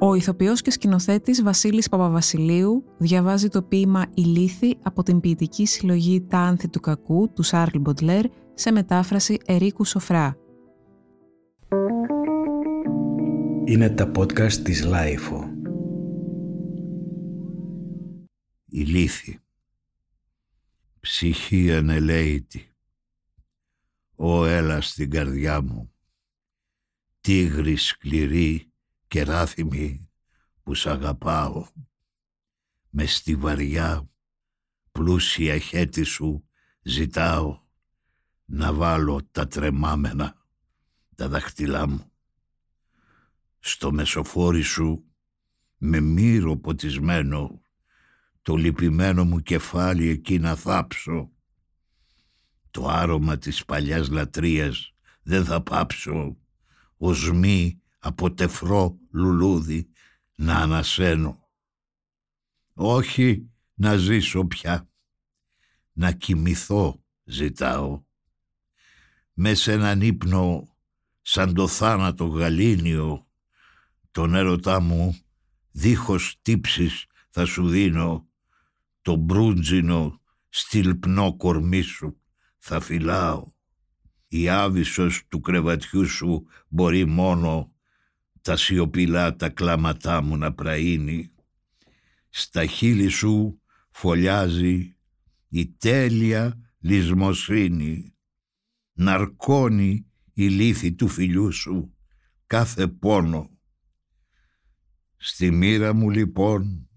Ο ηθοποιός και σκηνοθέτης Βασίλης Παπαβασιλείου διαβάζει το ποίημα «Η από την ποιητική συλλογή «Τα άνθη του κακού» του Σάρλ Μποντλέρ σε μετάφραση Ερίκου Σοφρά. Είναι τα podcast της LiFO. Η λήθη. Ψυχή ανελέητη. Ω έλα στην καρδιά μου. Τίγρη σκληρή κεράθιμη που σ' αγαπάω. Με στη βαριά πλούσια χέτη σου ζητάω να βάλω τα τρεμάμενα τα δαχτυλά μου. Στο μεσοφόρι σου με μύρο ποτισμένο το λυπημένο μου κεφάλι εκεί να θάψω. Το άρωμα της παλιάς λατρείας δεν θα πάψω οσμή από τεφρό λουλούδι να ανασένω. Όχι να ζήσω πια, να κοιμηθώ ζητάω. Μέσα έναν ύπνο σαν το θάνατο γαλήνιο, τον έρωτά μου δίχως τύψεις θα σου δίνω, το μπρούντζινο στυλπνό κορμί σου θα φυλάω. Η άβυσος του κρεβατιού σου μπορεί μόνο τα σιωπηλά τα κλάματά μου να πραΐνει. Στα χείλη σου φωλιάζει η τέλεια λησμοσύνη. Ναρκώνει η λύθη του φιλιού σου κάθε πόνο. Στη μοίρα μου λοιπόν,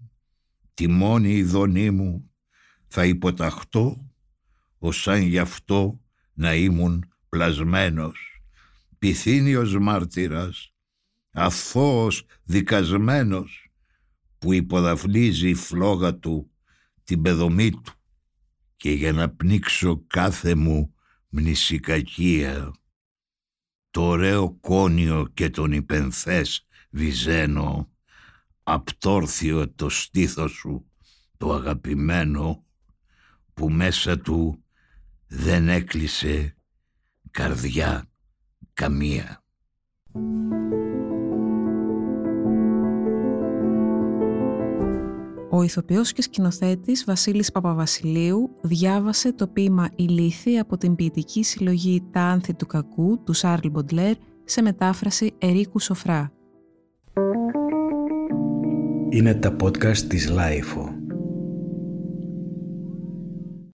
τη μόνη ειδονή μου, θα υποταχτώ, ως αν γι' αυτό να ήμουν πλασμένος, πυθύνιος μάρτυρας, αθώος δικασμένος που υποδαφνίζει η φλόγα του την παιδομή του και για να πνίξω κάθε μου μνησικακία το ωραίο κόνιο και τον υπενθές βυζένω απτόρθιο το στήθος σου το αγαπημένο που μέσα του δεν έκλεισε καρδιά καμία. Ο ηθοποιός και σκηνοθέτης Βασίλης Παπαβασιλείου διάβασε το ποίημα «Η από την ποιητική συλλογή «Τα άνθη του κακού» του Σάρλ Μποντλέρ σε μετάφραση Ερίκου Σοφρά. Είναι τα podcast της Λάιφο.